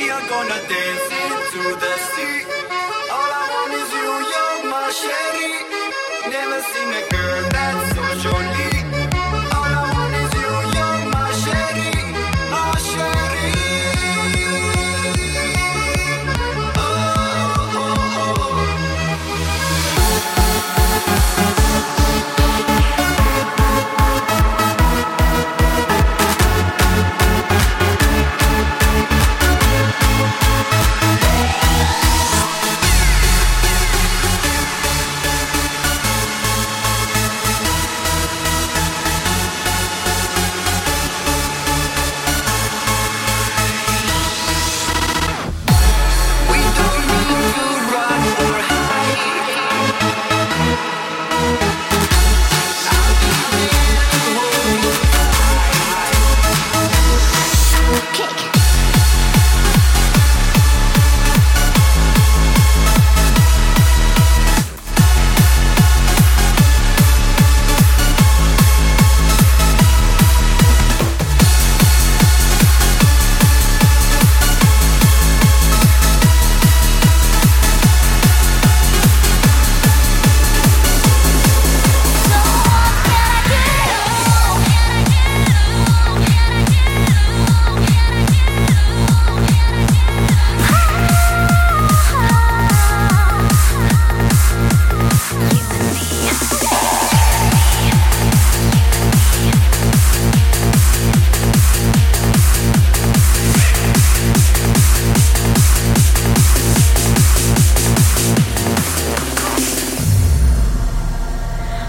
we are gonna dance into the sea. All I want is you, you're my sherry. Never seen a girl that's so jolly.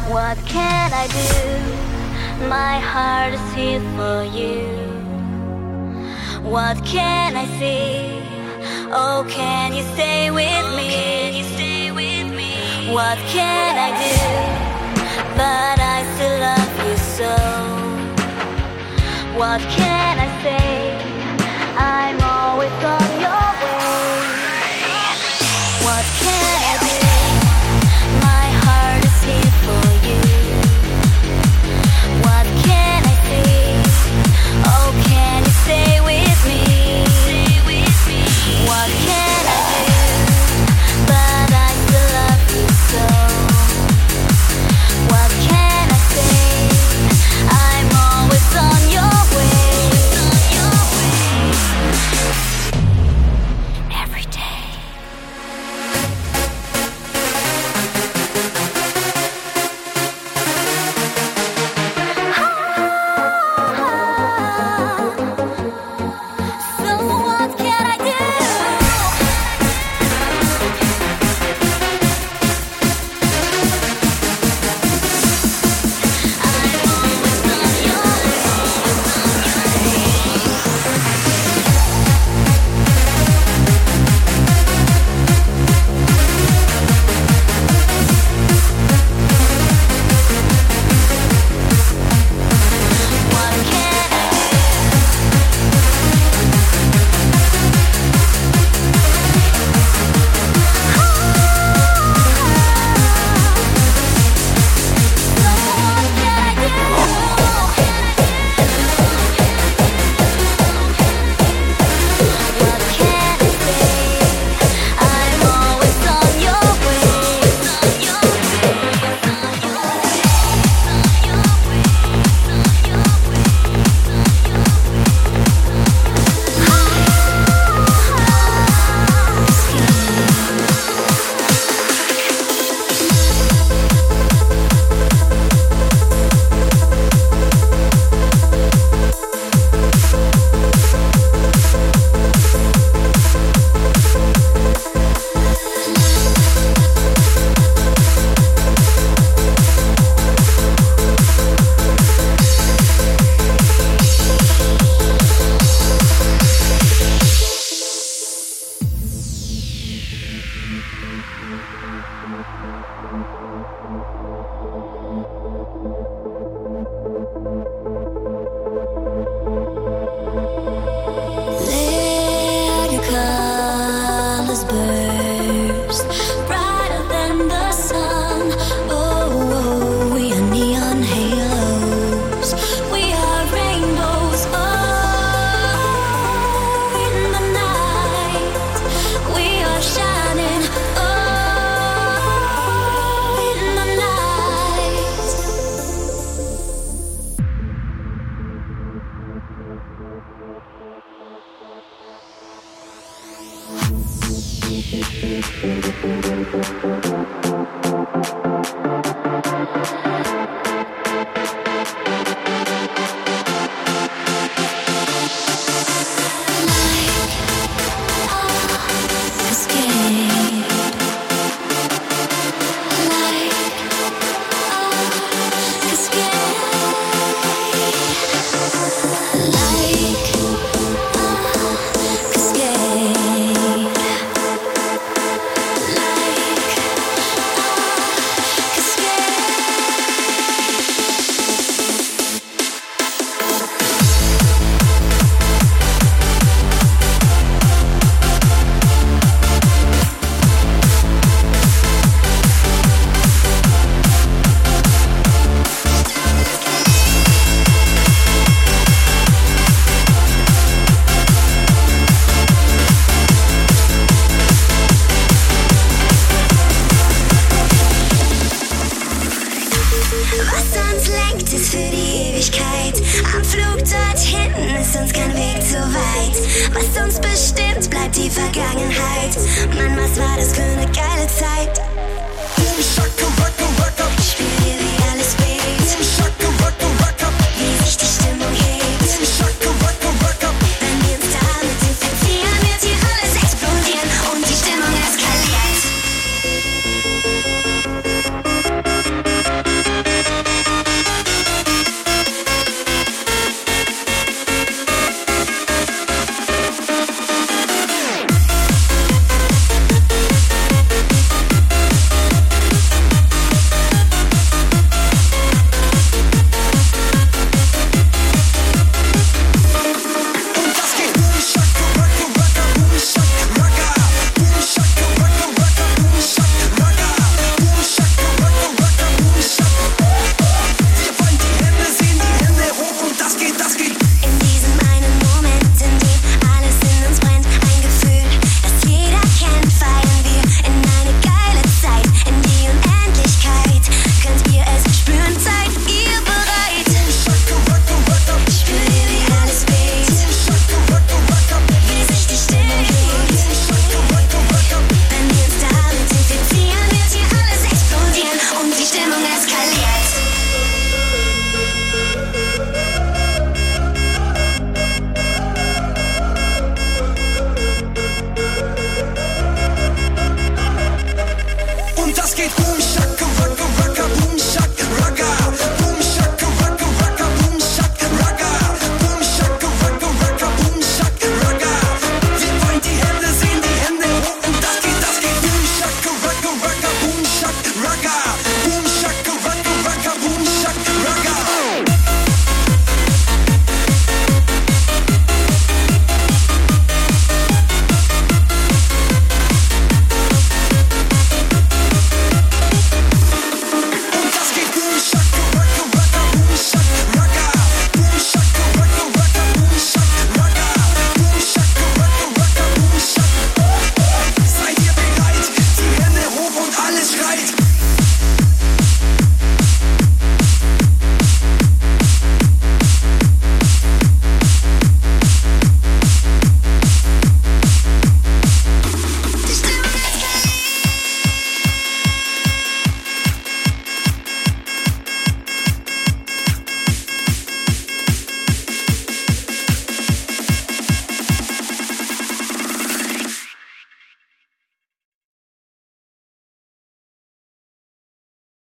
What can I do? My heart is here for you. What can I see? Oh, can you stay with me? Oh, can you stay with me? What can I do? But I still love you so. What can I say? Thank you. Was uns lenkt, ist für die Ewigkeit. Am Flug dort hinten ist uns kein Weg zu weit. Was uns bestimmt, bleibt die Vergangenheit. Mann, was war das für eine geile Zeit? Boom, shaka, waka, waka. Spiel dir, wie alles geht. Boom, shaka,